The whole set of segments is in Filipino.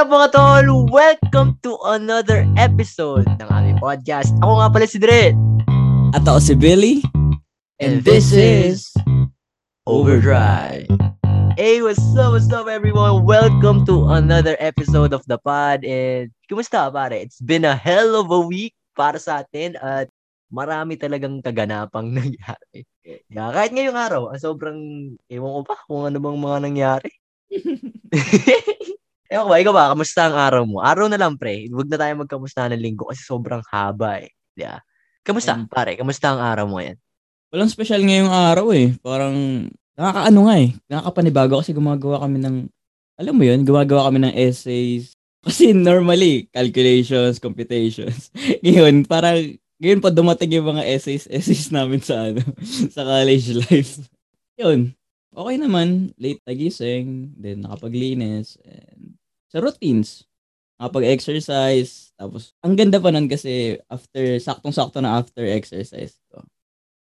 What up mga tol? Welcome to another episode ng aming podcast. Ako nga pala si Dre. At ako si Billy. And this is Overdrive. Hey, what's up, what's up everyone? Welcome to another episode of the pod. And kumusta pare? It's been a hell of a week para sa atin at marami talagang kaganapang nangyari. Yeah, kahit ngayong araw, ah, sobrang, ewan ko pa kung ano bang mga nangyari. ewan ko ba, ikaw ba, kamusta ang araw mo? Araw na lang, pre. Huwag na tayo magkamusta ng linggo kasi sobrang haba eh. Yeah. Kamusta, Um, pare? Kamusta ang araw mo yan? Walang special ngayong araw eh. Parang nakakaano nga eh. Nakakapanibago kasi gumagawa kami ng, alam mo yun, gumagawa kami ng essays. Kasi normally, calculations, computations. ngayon, parang, ngayon pa dumating yung mga essays, essays namin sa ano, sa college life. yun. Okay naman. Late nagising, then nakapaglinis, and sa routines. Nakapag-exercise, tapos, ang ganda pa nun kasi after, saktong-sakto na after exercise ko.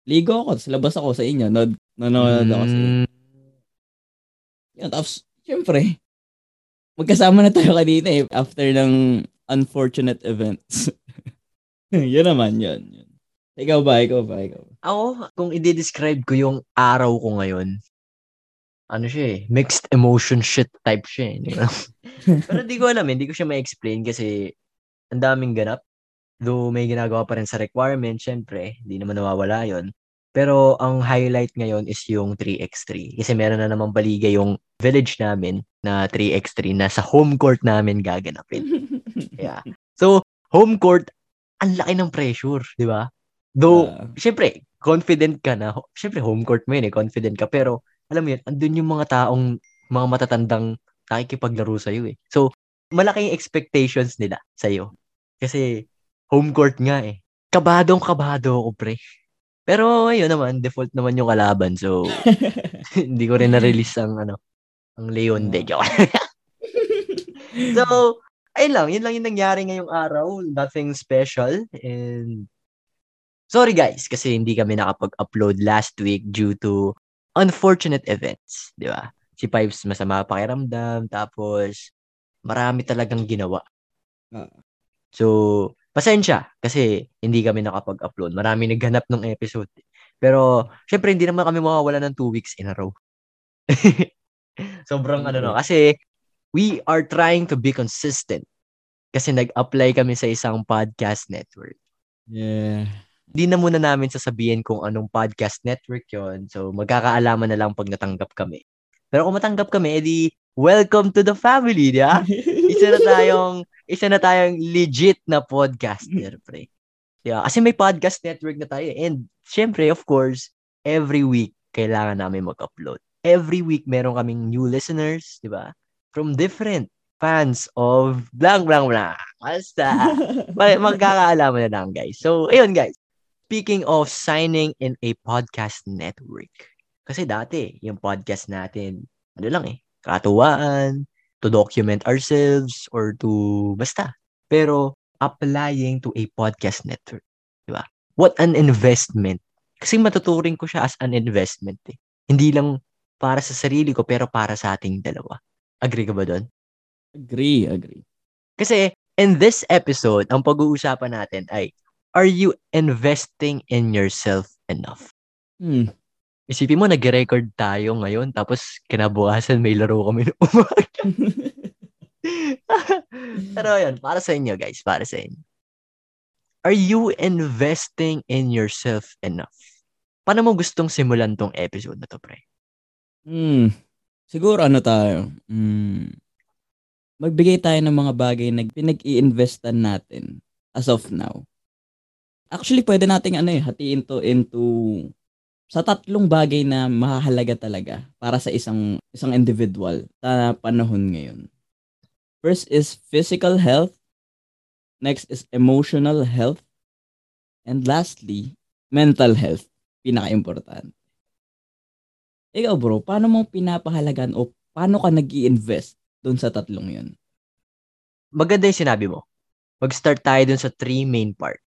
Ligo ako, tapos labas ako sa inyo, nod, nanonood ako sa inyo. Mm, Yun, tapos, syempre, magkasama na tayo kanina eh, after ng unfortunate events. yun naman, yun, yun. Ikaw ba, ikaw ba, ikaw ba? Ako, kung i-describe ko yung araw ko ngayon, ano siya eh, mixed emotion shit type siya eh. di ba? Pero di ko alam, eh, hindi ko siya ma-explain kasi ang daming ganap. Though may ginagawa pa rin sa requirement, syempre, di naman nawawala yon. Pero ang highlight ngayon is yung 3x3. Kasi meron na namang baliga yung village namin na 3x3 na sa home court namin gaganapin. Yeah. So, home court, ang laki ng pressure, di ba? Though, Ah. syempre, confident ka na. Syempre, home court mo yun eh, confident ka. Pero, alam mo yun, andun yung mga taong, mga matatandang nakikipaglaro sa'yo eh. So, malaking expectations nila sa'yo. Kasi, home court nga eh. Kabadong kabado ako, pre. Pero, ayun naman, default naman yung kalaban. So, hindi ko rin na-release ang, ano, ang Leon de. Joke. so, ayun lang. Yun lang yung nangyari ngayong araw. Nothing special. And, sorry guys, kasi hindi kami nakapag-upload last week due to unfortunate events. Di ba? Si Pipes masama pakiramdam. Tapos, marami talagang ginawa. Ah. So, pasensya kasi hindi kami nakapag-upload. Marami naghanap ng episode. Pero, syempre, hindi naman kami mawawala ng two weeks in a row. Sobrang ano no. Kasi, we are trying to be consistent. Kasi nag-apply kami sa isang podcast network. Yeah. Hindi na muna namin sasabihin kung anong podcast network yon So, magkakaalaman na lang pag natanggap kami. Pero kung matanggap kami, edi welcome to the family, di ba? isa na tayong isa na tayong legit na podcaster, pre. Yeah, kasi may podcast network na tayo. And syempre, of course, every week kailangan namin mag-upload. Every week meron kaming new listeners, di ba? From different fans of blank blank blank. Basta. Mag- magkakaalaman na lang, guys. So, ayun, guys. Speaking of signing in a podcast network. Kasi dati, yung podcast natin, ano lang eh, katuwaan, to document ourselves, or to, basta. Pero, applying to a podcast network. Di ba? What an investment. Kasi matuturing ko siya as an investment eh. Hindi lang para sa sarili ko, pero para sa ating dalawa. Agree ka ba doon? agree, agree. Kasi in this episode, ang pag-uusapan natin ay, are you investing in yourself enough? Hmm. Isipin mo, nag-record tayo ngayon, tapos kinabukasan may laro kami ng umaga. Pero yun, para sa inyo guys, para sa inyo. Are you investing in yourself enough? Paano mo gustong simulan tong episode na to, pre? Hmm. Siguro ano tayo? Hmm. Magbigay tayo ng mga bagay na pinag-i-investan natin as of now. Actually, pwede nating ano eh, hatiin to into sa tatlong bagay na mahahalaga talaga para sa isang isang individual sa panahon ngayon. First is physical health, next is emotional health, and lastly, mental health. Pinaka-importante. Ikaw bro, paano mo pinapahalagan o paano ka nag invest doon sa tatlong yun? Maganda yung sinabi mo. Mag-start tayo dun sa three main part.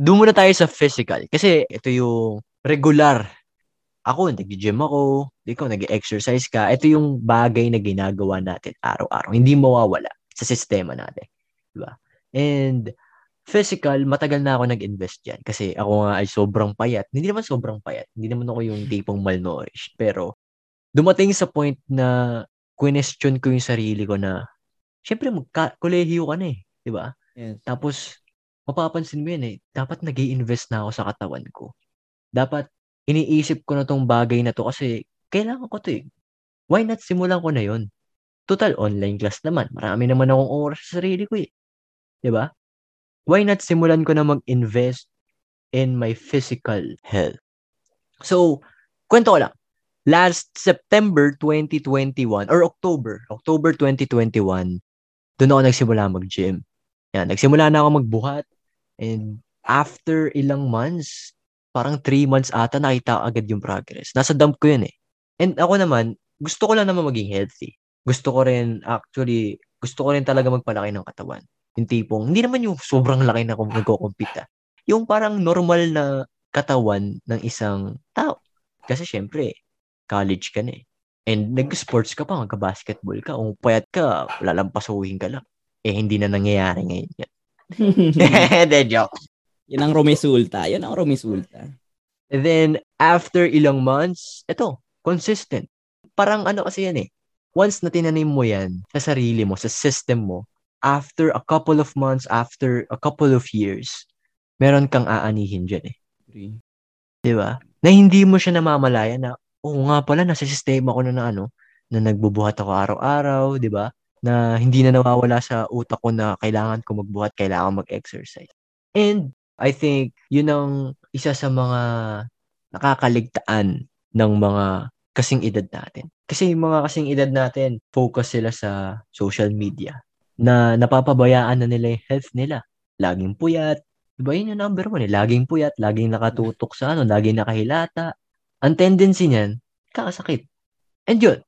Doon muna tayo sa physical. Kasi ito yung regular ako, nag-gym ako, ikaw, nag-exercise ka. Ito yung bagay na ginagawa natin araw-araw. Hindi mawawala sa sistema natin. Diba? And physical, matagal na ako nag-invest dyan. Kasi ako nga ay sobrang payat. Hindi naman sobrang payat. Hindi naman ako yung tipong malnourished. Pero, dumating sa point na question ko yung sarili ko na, syempre, magka-kolehiyo ka na eh. Diba? Yes. Tapos, mapapansin mo yan eh, dapat nag invest na ako sa katawan ko. Dapat, iniisip ko na tong bagay na to kasi kailangan ko to eh. Why not simulan ko na yon? Total, online class naman. Marami naman akong oras sa sarili ko eh. ba? Diba? Why not simulan ko na mag-invest in my physical health? So, kwento ko lang. Last September 2021 or October, October 2021, doon ako nagsimula mag-gym. Yan, nagsimula na ako magbuhat and after ilang months, parang 3 months ata nakita agad yung progress. Nasa dump ko yun eh. And ako naman, gusto ko lang naman maging healthy. Gusto ko rin, actually, gusto ko rin talaga magpalaki ng katawan. Yung tipong, hindi naman yung sobrang laki na kung nagko-compete ah. Yung parang normal na katawan ng isang tao. Kasi syempre, college ka na eh. And nag-sports ka pa, magka-basketball ka. Kung payat ka, lalampasuhin ka lang. Eh, hindi na nangyayari ngayon yan. De joke. Yan ang rumisulta. Yan ang rumisulta. And then, after ilang months, ito, consistent. Parang ano kasi yan eh. Once na tinanim mo yan sa sarili mo, sa system mo, after a couple of months, after a couple of years, meron kang aanihin dyan eh. Di ba? Na hindi mo siya namamalaya na, oo oh, nga pala, nasa sistema ko na na ano, na nagbubuhat ako araw-araw, di ba? Na hindi na nawawala sa utak ko na kailangan ko magbuhat, kailangan mag-exercise. And I think yun ang isa sa mga nakakaligtaan ng mga kasing edad natin. Kasi yung mga kasing edad natin, focus sila sa social media na napapabayaan na nila yung health nila. Laging puyat. Diba yun yung number one eh. Laging puyat, laging nakatutok sa ano, laging nakahilata. Ang tendency niyan, kakasakit. And yun,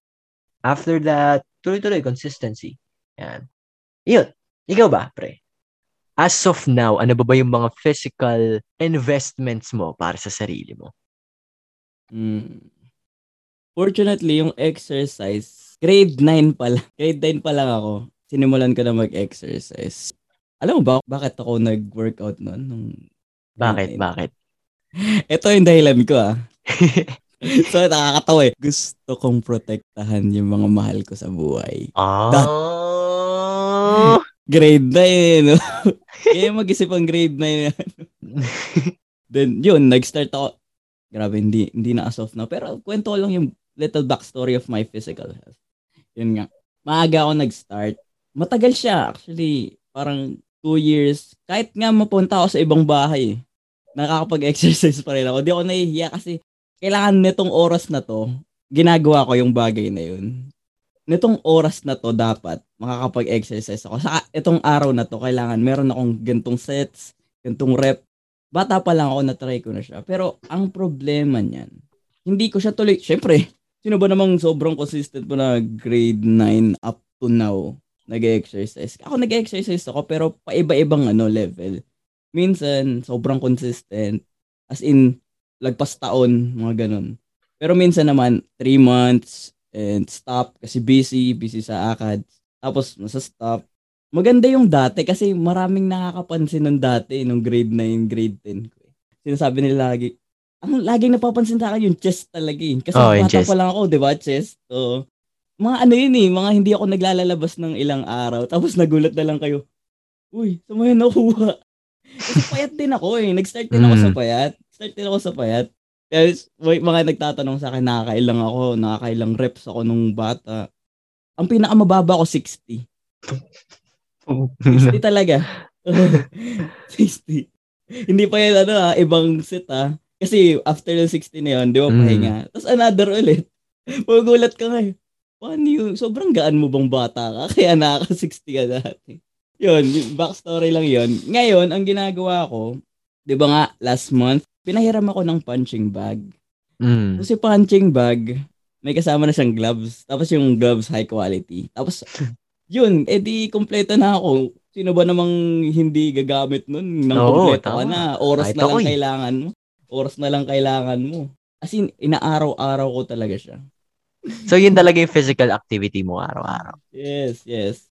after that, tuloy-tuloy, consistency. Yan. Yun. Ikaw ba, pre? as of now, ano ba ba yung mga physical investments mo para sa sarili mo? Mm. Fortunately, yung exercise, grade 9 pa lang. Grade 9 pa lang ako. Sinimulan ko na mag-exercise. Alam mo ba, bakit ako nag-workout noon? Nung bakit? Bakit? Ito yung dahilan ko ah. so, nakakatawa eh. Gusto kong protektahan yung mga mahal ko sa buhay. Ah. That, grade 9 no? Kaya mag-isip ang grade 9 yan. Then, yun, nag-start ako. Grabe, hindi, hindi na as of now. Pero kwento lang yung little backstory of my physical health. Yun nga. Maaga ako nag-start. Matagal siya, actually. Parang two years. Kahit nga mapunta ako sa ibang bahay, nakakapag-exercise pa rin ako. Di ako nahihiya kasi kailangan nitong oras na to, ginagawa ko yung bagay na yun nitong oras na to dapat makakapag-exercise ako. Sa itong araw na to, kailangan meron akong gantong sets, gantong rep. Bata pa lang ako, na-try ko na siya. Pero ang problema niyan, hindi ko siya tuloy. Syempre, sino ba namang sobrang consistent mo na grade 9 up to now nag-exercise? Ako nag-exercise ako pero paiba-ibang ano level. Minsan, sobrang consistent. As in, lagpas taon, mga ganun. Pero minsan naman, 3 months, and stop kasi busy, busy sa akad. Tapos nasa stop. Maganda yung dati kasi maraming nakakapansin nung dati, nung grade 9, grade 10 ko. Eh. Sinasabi nila lagi, ang laging napapansin sa akin yung chest talaga eh. Kasi oh, bata pa lang ako, di ba, chest? So, mga ano yun eh, mga hindi ako naglalalabas ng ilang araw. Tapos nagulat na lang kayo, uy, sa mo yun nakuha? Kasi payat din ako eh. Nag-start din mm. ako sa payat. Start din ako sa payat. Yes, may mga nagtatanong sa akin, nakakailang ako, nakakailang reps ako nung bata. Ang pinakamababa ko, 60. 60 talaga. 60. Hindi pa yan, ano ah, ibang set ah. Kasi after yung 60 na yun, di ba, mm. pahinga. Tapos another ulit. Magulat ka nga eh. Paano yun? Sobrang gaan mo bang bata ka? Kaya nakaka-60 ka dati. Yun, backstory lang yun. Ngayon, ang ginagawa ko, di ba nga, last month, pinahiram ako ng punching bag. Mm. Kasi punching bag, may kasama na siyang gloves. Tapos yung gloves high quality. Tapos, yun, edi kompleto na ako. Sino ba namang hindi gagamit nun? Nang Oo, kompleto ka na. Oras Kahit na lang eh. kailangan mo. Oras na lang kailangan mo. As in, inaaraw-araw ko talaga siya. So, yun talaga yung physical activity mo araw-araw. Yes, yes.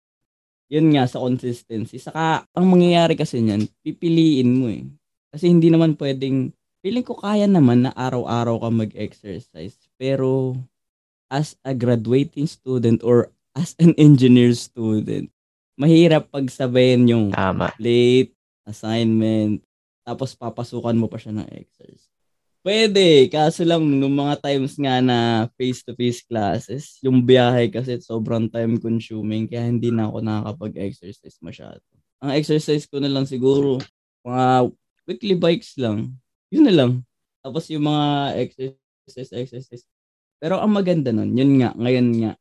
Yun nga, sa consistency. Saka, ang mangyayari kasi niyan, pipiliin mo eh. Kasi hindi naman pwedeng, feeling ko kaya naman na araw-araw ka mag-exercise. Pero, as a graduating student or as an engineer student, mahirap pagsabayin yung Tama. late, assignment, tapos papasukan mo pa siya ng exercise. Pwede, kaso lang nung mga times nga na face-to-face classes, yung biyahe kasi sobrang time consuming kaya hindi na ako nakakapag-exercise masyado. Ang exercise ko na lang siguro, mga weekly bikes lang. Yun na lang. Tapos yung mga exercise, exercise. Pero ang maganda nun, yun nga, ngayon nga,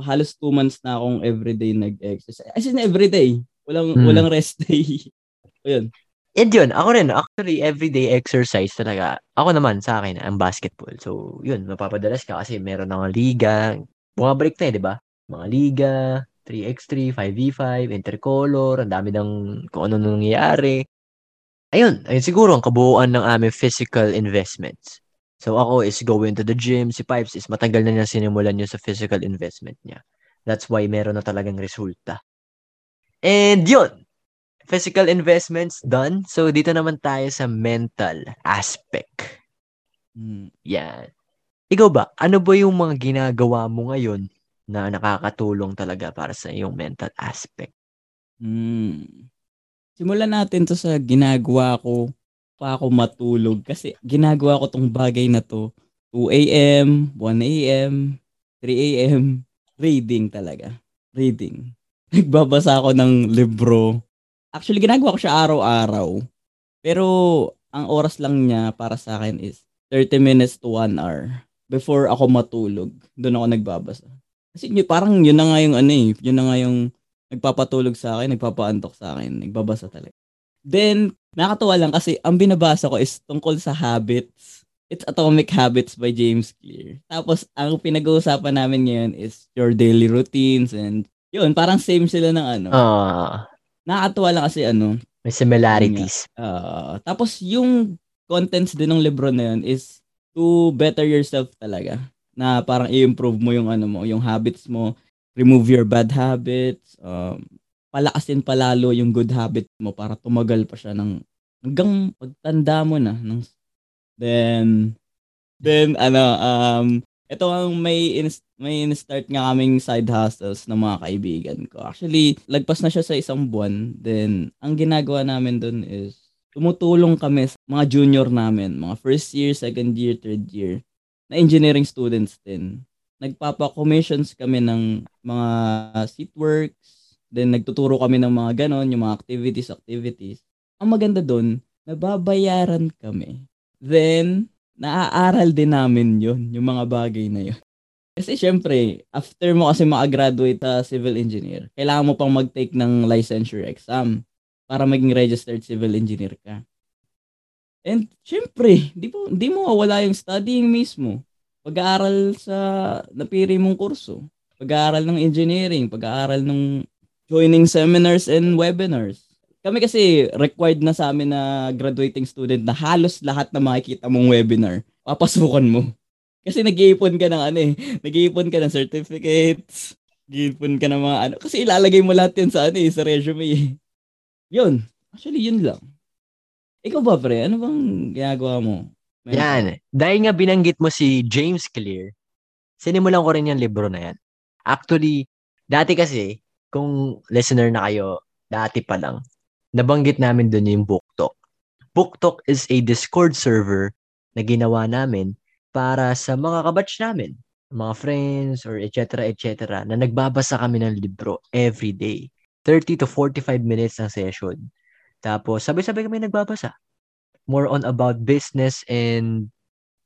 halos two months na akong everyday nag-exercise. As in everyday. Walang, Hmm. walang rest day. Ayun. And yun, ako rin, actually, everyday exercise talaga. Ako naman, sa akin, ang basketball. So, yun, mapapadalas ka kasi meron nga liga. Bumabalik na eh, di ba? Mga liga, 3x3, 5v5, intercolor, ang dami ng kung ano nangyayari. Ayun, ayun siguro ang kabuuan ng aming physical investments. So, ako is going to the gym. Si Pipes is matagal na niya sinimulan yun sa physical investment niya. That's why meron na talagang resulta. And yun, physical investments done. So, dito naman tayo sa mental aspect. Hmm. Yan. Ikaw ba, ano ba yung mga ginagawa mo ngayon na nakakatulong talaga para sa iyong mental aspect? Hmm. Simulan natin to sa ginagawa ko pa ako matulog kasi ginagawa ko tong bagay na to 2 a.m., 1 a.m., 3 a.m. reading talaga. Reading. Nagbabasa ako ng libro. Actually, ginagawa ko siya araw-araw. Pero ang oras lang niya para sa akin is 30 minutes to 1 hour before ako matulog. Doon ako nagbabasa. Kasi parang yun na nga yung ano eh, yun na nga yung nagpapatulog sa akin, nagpapaantok sa akin, nagbabasa talaga. Then, nakakatuwa lang kasi ang binabasa ko is tungkol sa habits. It's Atomic Habits by James Clear. Tapos, ang pinag-uusapan namin ngayon is your daily routines and yun, parang same sila ng ano. Ah, Nakakatuwa lang kasi ano, may similarities. ah, tapos yung contents din ng libro na yun is to better yourself talaga. Na parang i-improve mo yung ano mo, yung habits mo, remove your bad habits, um, palakasin palalo yung good habit mo para tumagal pa siya ng hanggang pagtanda mo na. Ng, then, then ano, um, ito ang may in- may in-start nga kaming side hustles ng mga kaibigan ko. Actually, lagpas na siya sa isang buwan. Then, ang ginagawa namin dun is tumutulong kami sa mga junior namin, mga first year, second year, third year, na engineering students din. Nagpapa-commissions kami ng mga seat works, then nagtuturo kami ng mga ganon, yung mga activities, activities. Ang maganda dun, nababayaran kami. Then, naaaral din namin yun, yung mga bagay na yun. Kasi syempre, after mo kasi makagraduate sa civil engineer, kailangan mo pang mag-take ng licensure exam para maging registered civil engineer ka. And syempre, di mo, di mo wala yung studying mismo. Pag-aaral sa napiri mong kurso. Pag-aaral ng engineering, pag-aaral ng joining seminars and webinars. Kami kasi required na sa amin na graduating student na halos lahat na makikita mong webinar, papasukan mo. Kasi nag-iipon ka ng ano eh, nag-iipon ka ng certificates, nag-iipon ka ng mga ano, kasi ilalagay mo lahat yan sa ano eh, sa resume eh. Yun, actually yun lang. Ikaw ba pre, ano bang ginagawa mo? Mental? Yan. Dahil nga binanggit mo si James Clear, sinimulan ko rin yung libro na yan. Actually, dati kasi, kung listener na kayo, dati pa lang, nabanggit namin doon yung BookTok. BookTok is a Discord server na ginawa namin para sa mga kabatch namin, mga friends or etc. etc. na nagbabasa kami ng libro every day. 30 to 45 minutes ang session. Tapos sabay-sabay kami nagbabasa. More on about business and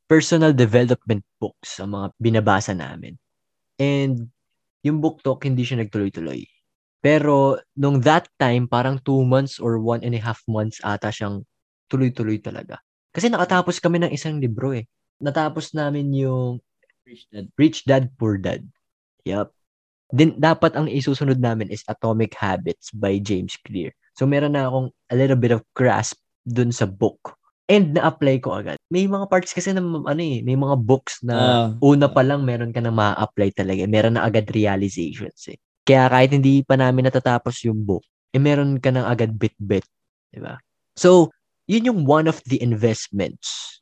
personal development books ang mga binabasa namin. And yung book talk, hindi siya nagtuloy-tuloy. Pero nung that time, parang two months or one and a half months ata siyang tuloy-tuloy talaga. Kasi nakatapos kami ng isang libro eh. Natapos namin yung Rich Dad. Rich Dad, Poor Dad. Yup. Din, dapat ang isusunod namin is Atomic Habits by James Clear. So meron na akong a little bit of grasp dun sa book. And na-apply ko agad. may mga parts kasi na ano eh, may mga books na Ah, una pa lang meron ka na ma-apply talaga. Meron na agad realizations eh. Kaya kahit hindi pa namin natatapos yung book, eh meron ka na agad bit-bit. Di ba? So, yun yung one of the investments.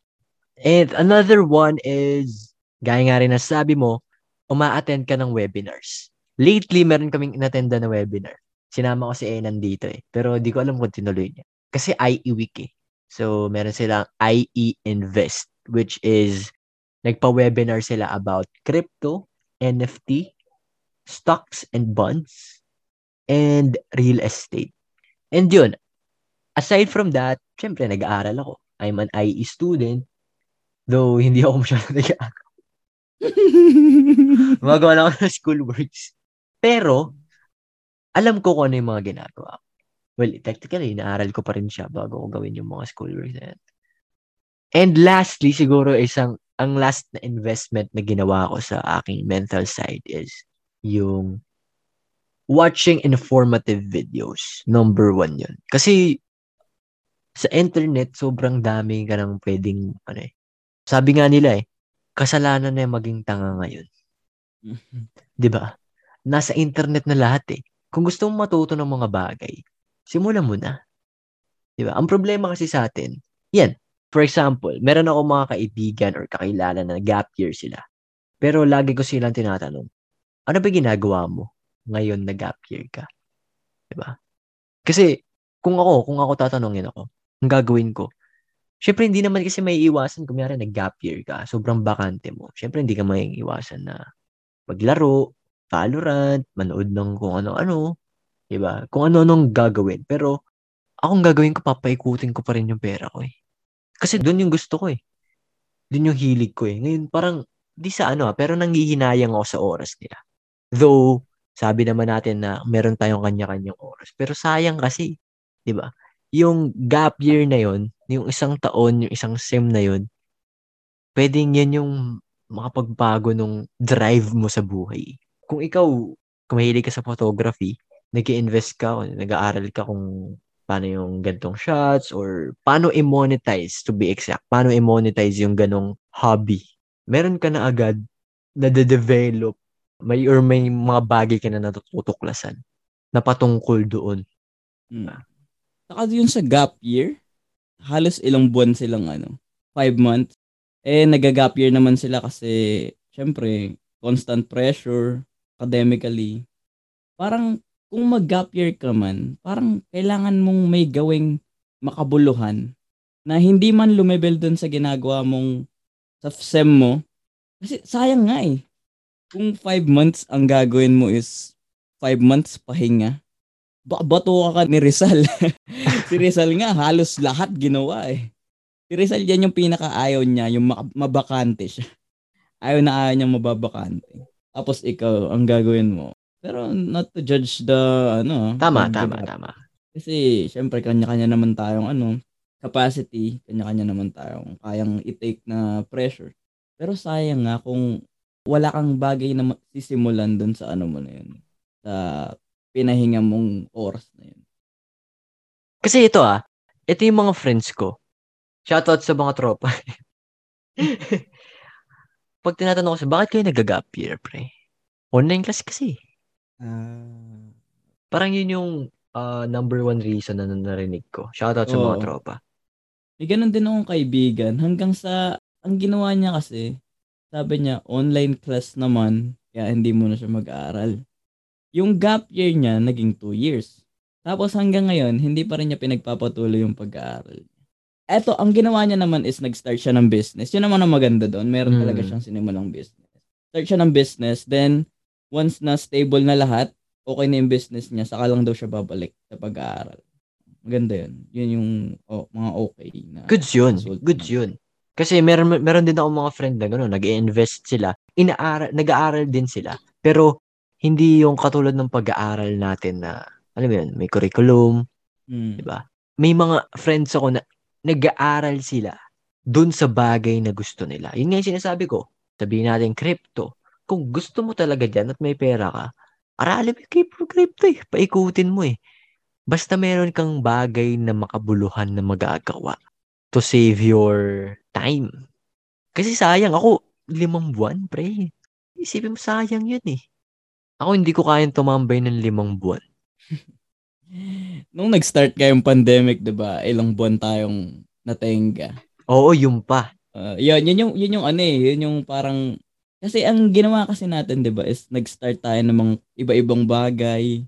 And another one is, gaya nga rin na sabi mo, uma-attend ka ng webinars. Lately, meron kaming inattenda na webinar. Sinama ko si Enan dito eh. Pero di ko alam kung tinuloy niya. Kasi IE Week eh. So, meron silang IE Invest, which is nagpa-webinar sila about crypto, NFT, stocks and bonds, and real estate. And yun, aside from that, syempre nag-aaral ako. I'm an IE student, though hindi ako masyado nag-aaral. Gumagawa lang ako ng school works. Pero, alam ko kung ano yung mga ginagawa ko. Well, technically, inaaral ko pa rin siya bago ko gawin yung mga school works na yan. And lastly, siguro isang, ang last na investment na ginawa ko sa aking mental side is yung watching informative videos. Number one yun. Kasi sa internet, sobrang dami ka nang pwedeng, ano eh. Sabi nga nila eh, kasalanan na maging tanga ngayon. 'Di ba? Nasa internet na lahat eh. Kung gusto mong matuto ng mga bagay, simulan mo na. 'Di ba? Ang problema kasi sa atin, yan. For example, meron ako mga kaibigan or kakilala na gap year sila. Pero lagi ko silang tinatanong, ano ba ginagawa mo ngayon na gap year ka? 'Di ba? Kasi kung ako, kung ako tatanungin ako, ang gagawin ko, Siyempre, hindi naman kasi may iwasan. Mayroon nag-gap year ka, sobrang bakante mo. Siyempre, hindi ka may iwasan na maglaro, Valorant, manood ng kung ano-ano. Diba? Kung ano-anong gagawin. Pero, akong gagawin ko, papaikutin ko pa rin yung pera ko eh. Kasi doon yung gusto ko eh. Doon yung hilig ko eh. Ngayon, parang, di sa ano ah, pero nanghihinayang ako sa oras nila. Though, sabi naman natin na meron tayong kanya-kanyang oras. Pero sayang kasi, di ba? Yung gap year na yon yung isang taon, yung isang sem na yun, pwedeng yan yung makapagbago nung drive mo sa buhay. Kung ikaw, kung mahilig ka sa photography, nag invest ka, nag-aaral ka kung paano yung gantong shots or paano i-monetize to be exact. Paano i-monetize yung ganong hobby. Meron ka na agad na de-develop may or may mga bagay ka na natutuklasan na patungkol doon. Hmm. Saka yun sa gap year, halos ilang buwan silang ano, five months. Eh, nag-gap year naman sila kasi, syempre, constant pressure, academically. Parang, kung mag-gap year ka man, parang kailangan mong may gawing makabuluhan na hindi man lumebel dun sa ginagawa mong sa SEM mo. Kasi sayang nga eh. Kung five months ang gagawin mo is five months pahinga, baka bato ka ni Rizal. si Rizal nga, halos lahat ginawa eh. Si Rizal yan yung pinaka-ayaw niya, yung mabakante siya. Ayaw na ayaw niya mababakante. Tapos ikaw, ang gagawin mo. Pero not to judge the, ano. Tama, tama, the, tama. Kasi, syempre, kanya-kanya naman tayong, ano, capacity, kanya-kanya naman tayong kayang i-take na pressure. Pero sayang nga kung wala kang bagay na sisimulan dun sa ano mo na yun. Sa pinahinga mong oras na yun. Kasi ito ah, ito yung mga friends ko. Shoutout sa mga tropa. Pag tinatanong ko sa bakit kayo nag-gap year, pre? Online class kasi. Uh... Parang yun yung uh, number one reason na narinig ko. Shoutout sa mga tropa. May ganun din akong kaibigan. Hanggang sa, ang ginawa niya kasi, sabi niya, online class naman, kaya hindi mo na siya mag-aaral. Yung gap year niya, naging 2 years. Tapos hanggang ngayon, hindi pa rin niya pinagpapatuloy yung pag-aaral. Eto, ang ginawa niya naman is nag-start siya ng business. Yun naman ang maganda doon. Meron hmm. talaga siyang sinimulang business. Start siya ng business, then once na stable na lahat, okay na yung business niya, saka lang daw siya babalik sa pag-aaral. Maganda yun. Yun yung oh, mga okay na. Goods yun. Goods yun. Kasi meron, meron din ako mga friend na gano'n, nag-invest sila, inaaral, nag-aaral din sila. Pero hindi yung katulad ng pag-aaral natin na, alam mo yun, may curriculum, hmm. di ba? May mga friends ako na nag-aaral sila dun sa bagay na gusto nila. Yun nga yung sinasabi ko. Sabihin natin crypto. Kung gusto mo talaga dyan at may pera ka, aralin mo yung crypto eh. Paikutin mo eh. Basta meron kang bagay na makabuluhan na magagawa to save your time. Kasi sayang ako, limang buwan, pre. Isipin mo sayang yun eh. Ako hindi ko kayang tumambay ng limang buwan. Nung nag-start kayong pandemic, 'di ba? Ilang buwan tayong natenga. Oo, yung pa. Uh, yun, yun yung yun yung ano eh, yun yung parang kasi ang ginawa kasi natin, 'di ba, is nag-start tayo ng mga iba-ibang bagay.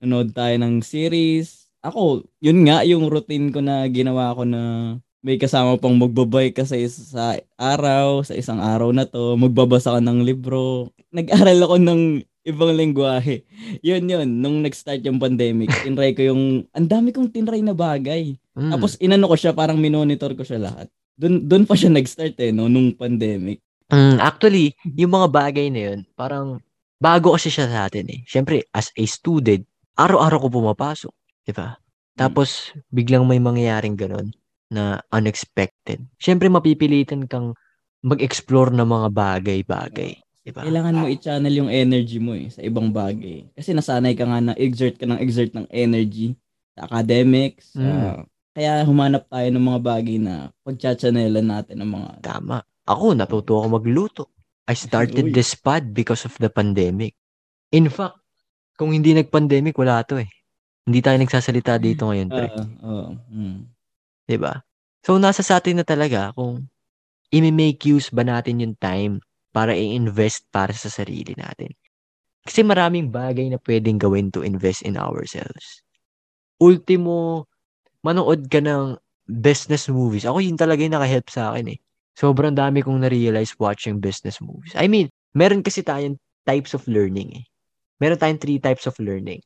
Nanood tayo ng series. Ako, yun nga yung routine ko na ginawa ko na may kasama pang magbabay kasi sa araw, sa isang araw na to, magbabasa ka ng libro. Nag-aral ako ng ibang lengguwahe. Yun yun, nung nag-start yung pandemic, tinry ko yung, ang dami kong tinry na bagay. Mm. Tapos inano ko siya, parang minonitor ko siya lahat. Doon doon pa siya nag-start eh, no, nung pandemic. Mm, actually, yung mga bagay na yun, parang bago kasi siya sa atin eh. Siyempre, as a student, araw-araw ko pumapasok. Di ba? Mm. Tapos, biglang may mangyayaring ganun na unexpected. Siyempre, mapipilitan kang mag-explore ng mga bagay-bagay. Diba? Kailangan mo i-channel yung energy mo eh, sa ibang bagay. Kasi nasanay ka nga na exert ka ng exert ng energy sa academics. Mm. Uh, kaya humanap tayo ng mga bagay na pagchachanelan natin ng mga... Tama. Ako, natuto ako magluto. I started this pod because of the pandemic. In fact, kung hindi nag-pandemic, wala to eh. Hindi tayo nagsasalita dito ngayon, pre. Uh, uh, mm. 'Di ba? So nasa sa atin na talaga kung i-make use ba natin yung time para i-invest para sa sarili natin. Kasi maraming bagay na pwedeng gawin to invest in ourselves. Ultimo, manood ka ng business movies. Ako yun talaga yung nakahelp sa akin eh. Sobrang dami kong na-realize watching business movies. I mean, meron kasi tayong types of learning eh. Meron tayong three types of learning.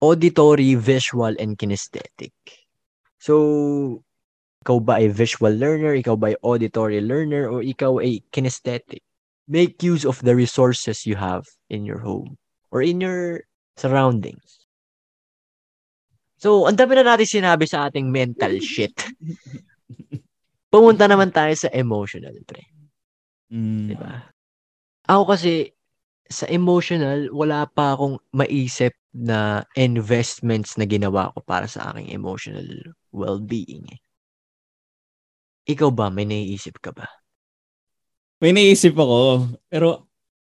Auditory, visual, and kinesthetic. So, ikaw ba ay visual learner, ikaw ba ay auditory learner, o ikaw ay kinesthetic? make use of the resources you have in your home or in your surroundings. So, ang dami na natin sinabi sa ating mental shit. Pumunta naman tayo sa emotional, pre. Mm. Diba? Ako kasi, sa emotional, wala pa akong maisip na investments na ginawa ko para sa aking emotional well-being. Eh. Ikaw ba, may naiisip ka ba? May naisip ako, pero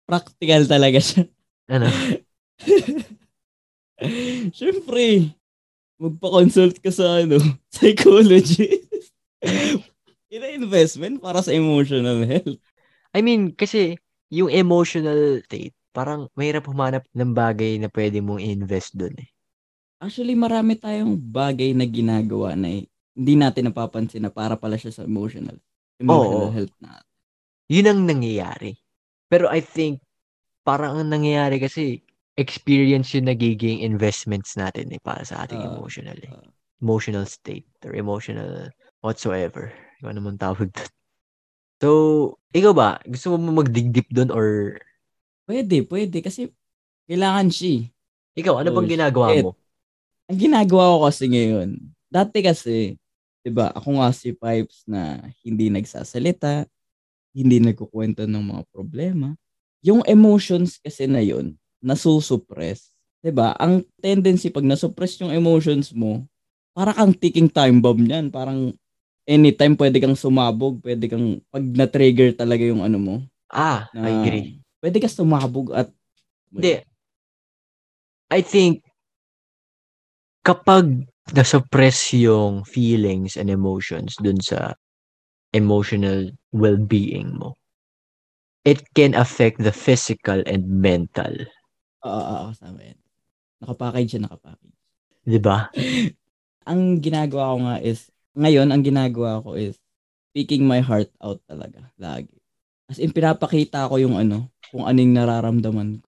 practical talaga siya. Ano? Siyempre, magpa-consult ka sa ano, psychologist. Ina-investment para sa emotional health. I mean, kasi yung emotional state, parang mahirap humanap ng bagay na pwede mong invest doon eh. Actually, marami tayong bagay na ginagawa na eh, hindi natin napapansin na para pala siya sa emotional. Emotional Oo. health na. Yun ang nangyayari. Pero I think, parang ang nangyayari kasi, experience yung nagiging investments natin eh, para sa ating uh, emotional eh. Uh, emotional state or emotional whatsoever. Kung ano man tawag doon. So, ikaw ba? Gusto mo magdigdip doon or... Pwede, pwede. Kasi kailangan siya. Ikaw, ano so, bang ginagawa shit. mo? Ang ginagawa ko kasi ngayon, dati kasi, 'di ba, ako nga si Pipes na hindi nagsasalita, hindi nagkukwento ng mga problema. Yung emotions kasi na yun, nasusuppress. 'Di ba? Ang tendency pag nasuppress yung emotions mo, para kang ticking time bomb niyan. Parang anytime pwede kang sumabog, pwede kang, pag na-trigger talaga yung ano mo. Ah, na, I agree. Pwede ka sumabog at... Hindi. I think, kapag nasuppress yung feelings and emotions dun sa emotional well-being mo, it can affect the physical and mental. Oo, oo, kasama yan. Nakapackage siya, nakapackage. Di ba? ang ginagawa ko nga is, ngayon, ang ginagawa ko is, speaking my heart out talaga, lagi. As in, pinapakita ko yung ano, kung anong nararamdaman ko.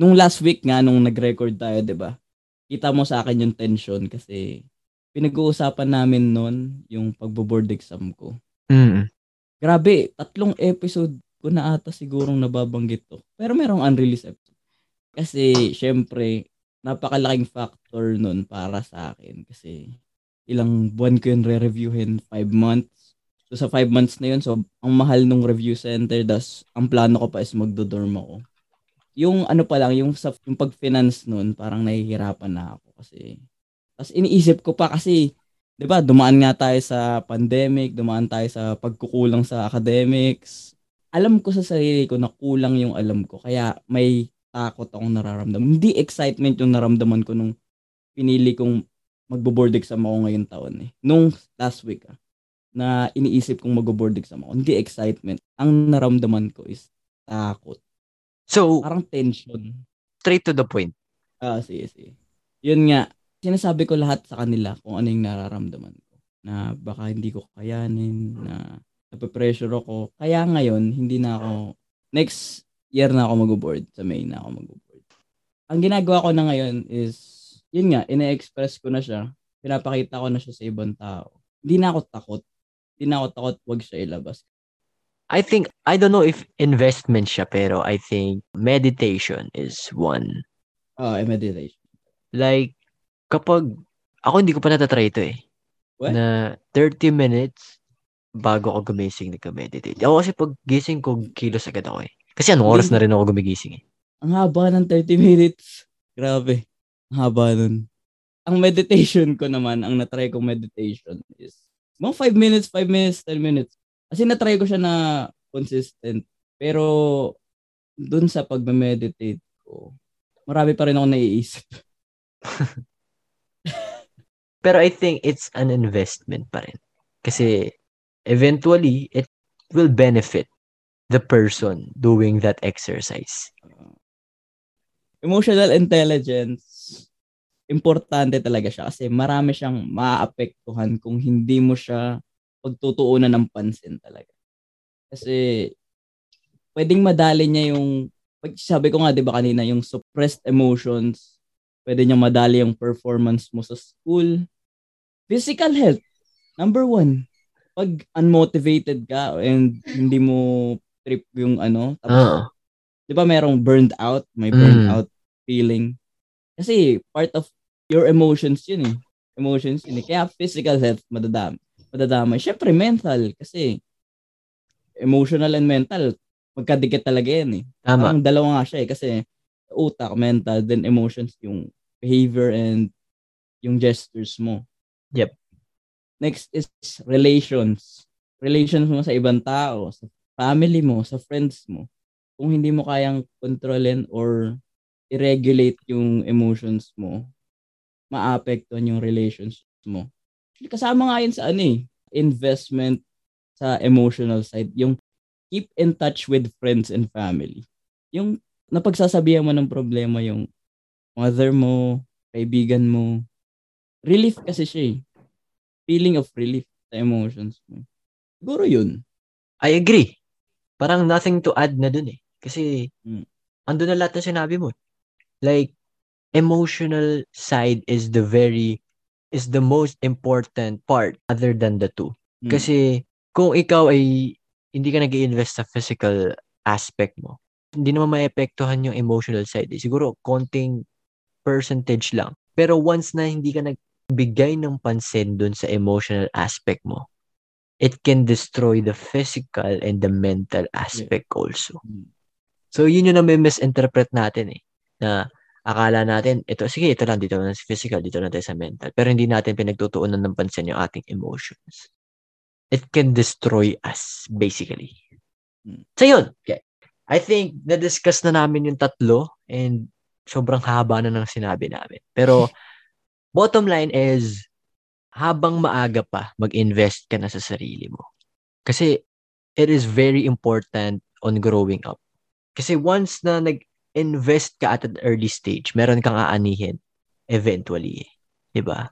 Nung last week nga, nung nag-record tayo, di ba? Kita mo sa akin yung tension kasi pinag-uusapan namin noon yung pagbo-board exam ko. Mm. Grabe, tatlong episode ko na ata sigurong nababanggit to. Pero merong unreleased episode. Kasi, syempre, napakalaking factor nun para sa akin. Kasi, ilang buwan ko yun re-reviewin? Five months. So, sa five months na yun, so, ang mahal nung review center, das ang plano ko pa is magdo-dorm ako. Yung ano pa lang, yung, sa, yung pag-finance nun, parang nahihirapan na ako kasi, tapos iniisip ko pa kasi, 'di ba, dumaan nga tayo sa pandemic, dumaan tayo sa pagkukulang sa academics. Alam ko sa sarili ko na kulang yung alam ko kaya may takot akong nararamdaman. Hindi excitement yung naramdaman ko nung pinili kong magbo-board exam ako ngayong taon eh. Nung last week ah, na iniisip kong magbo-board exam ako. Hindi excitement. Ang naramdaman ko is takot. So, Parang tension. straight to the point. Ah, sige, sige. Yun nga, sinasabi ko lahat sa kanila kung ano yung nararamdaman ko. Na baka hindi ko kayanin, na nape-pressure ako. Kaya ngayon, hindi na ako, next year na ako mag-board. Sa May na ako mag-board. Ang ginagawa ko na ngayon is, yun nga, ina-express ko na siya. Pinapakita ko na siya sa ibang tao. Hindi na ako takot. Hindi na ako takot, wag siya ilabas. I think, I don't know if investment siya, pero I think meditation is one. Ah, uh, meditation. Like, kapag, ako hindi ko pa natatry ito eh. What? Na 30 minutes bago ako gumising nagka-meditate. Ako kasi pag gising ko, kilos agad ako eh. Kasi anong oras na rin ako gumigising eh. Ang haba ng 30 minutes. Grabe. Haba nun. Ang meditation ko naman, ang natry kong meditation is mga 5 minutes, 5 minutes, 10 minutes. Kasi natry ko siya na consistent. Pero dun sa pag-meditate ko, marami pa rin ako naiisip. Pero I think it's an investment pa rin. Kasi eventually, it will benefit the person doing that exercise. Emotional intelligence, importante talaga siya kasi marami siyang maapektuhan kung hindi mo siya pagtutuunan ng pansin talaga. Kasi pwedeng madali niya yung sabi ko nga 'di ba kanina yung suppressed emotions, pwede niya madali yung performance mo sa school. Physical health, number one. Pag unmotivated ka and hindi mo trip yung ano, tapos, Uh, 'di ba merong burned out, may Mm. burned out feeling. Kasi part of your emotions yun eh. Emotions yun eh. Kaya physical health madadami. Madadamay. Syempre mental kasi emotional and mental magkadikit talaga yan eh. tama. Parang dalawa nga siya eh kasi utak, mental, then emotions yung behavior and yung gestures mo. Yep. Next is relations. Relations mo sa ibang tao, sa family mo, sa friends mo. Kung hindi mo kayang kontrolin or i-regulate yung emotions mo, maapektuhan yung relations mo. Actually, kasama nga yun sa ano eh, investment sa emotional side. Yung keep in touch with friends and family. Yung napagsasabihan mo ng problema yung mother mo, kaibigan mo. Relief kasi siya eh. Feeling of relief sa emotions mo. Siguro yun. I agree. Parang nothing to add na dun eh. Kasi, Mm. andun na lahat na sinabi mo. Like, emotional side is the very, is the most important part other than the two. Mm. Kasi, kung ikaw ay hindi ka nag invest sa physical aspect mo, hindi naman maepektuhan yung emotional side. Siguro, konting percentage lang. Pero once na hindi ka nagbigay ng pansin dun sa emotional aspect mo, it can destroy the physical and the mental aspect also. Mm. So, yun yung na misinterpret natin eh. Na akala natin, ito, sige, ito lang, dito lang sa physical, dito lang tayo sa mental. Pero hindi natin pinagtutuunan ng pansin yung ating emotions. It can destroy us, basically. Hmm. So, yun. Okay. I think, na-discuss na namin yung tatlo and sobrang haba na ng sinabi namin. Pero, bottom line is, habang maaga pa, mag-invest ka na sa sarili mo. Kasi, it is very important on growing up. Kasi once na nag-invest ka at an early stage, meron kang aanihin eventually. ba?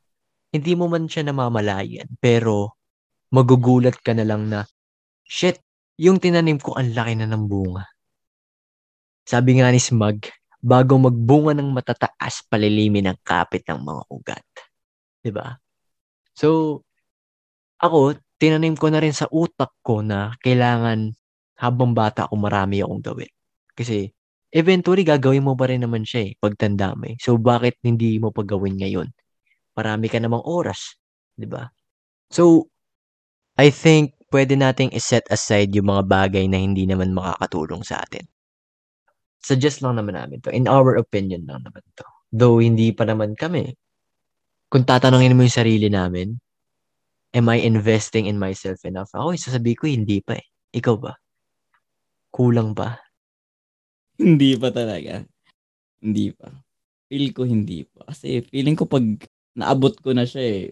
Hindi mo man siya namamalayan, pero magugulat ka na lang na, shit, yung tinanim ko ang laki na ng bunga. Sabi nga ni Smug, bago magbunga ng matataas, palilimin ang kapit ng mga ugat. ba? So, ako, tinanim ko na rin sa utak ko na kailangan habang bata ako marami akong gawin. Kasi eventually gagawin mo pa rin naman siya eh pagtanda mo eh. So bakit hindi mo pa gawin ngayon? Marami ka namang oras, 'di ba? So I think pwede nating i-set aside yung mga bagay na hindi naman makakatulong sa atin. Suggest lang naman namin to. In our opinion lang naman to. Though hindi pa naman kami. Kung tatanungin mo yung sarili namin, am I investing in myself enough? Ako, sasabihin ko, hindi pa eh. Ikaw ba? Kulang ba? Hindi pa talaga. Hindi pa. Feel ko hindi pa. Kasi feeling ko pag naabot ko na siya eh.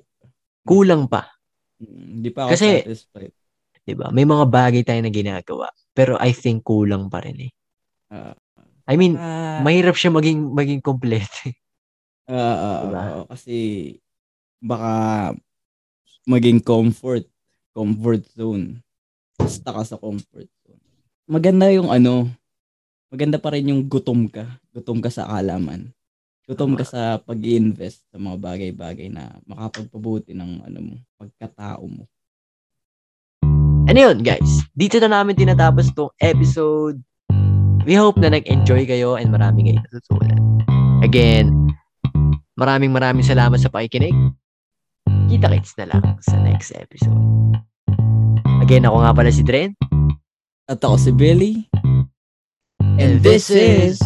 Kulang pa. mm, Hindi pa ako Kasi- satisfied. 'di ba? May mga bagay tayo na ginagawa, pero I think kulang pa rin eh. Ah. I mean, Ah, mahirap siya maging maging complete. ah, ah, Diba? ah, kasi baka maging comfort, comfort zone. Basta ka sa comfort zone. Maganda yung ano, maganda pa rin yung gutom ka. Gutom ka sa kaalaman. Gutom ka sa pag invest sa mga bagay-bagay na makapagpabuti ng ano mo, pagkatao mo. ano yun, guys? Dito na namin tinatapos tong episode. We hope na nag-enjoy kayo and marami kayo natutunan. Again, maraming maraming salamat sa pakikinig. Kita-kits na lang sa next episode. Again, ako nga pala si Dren. At ako si Billy. And this is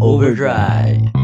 Overdrive.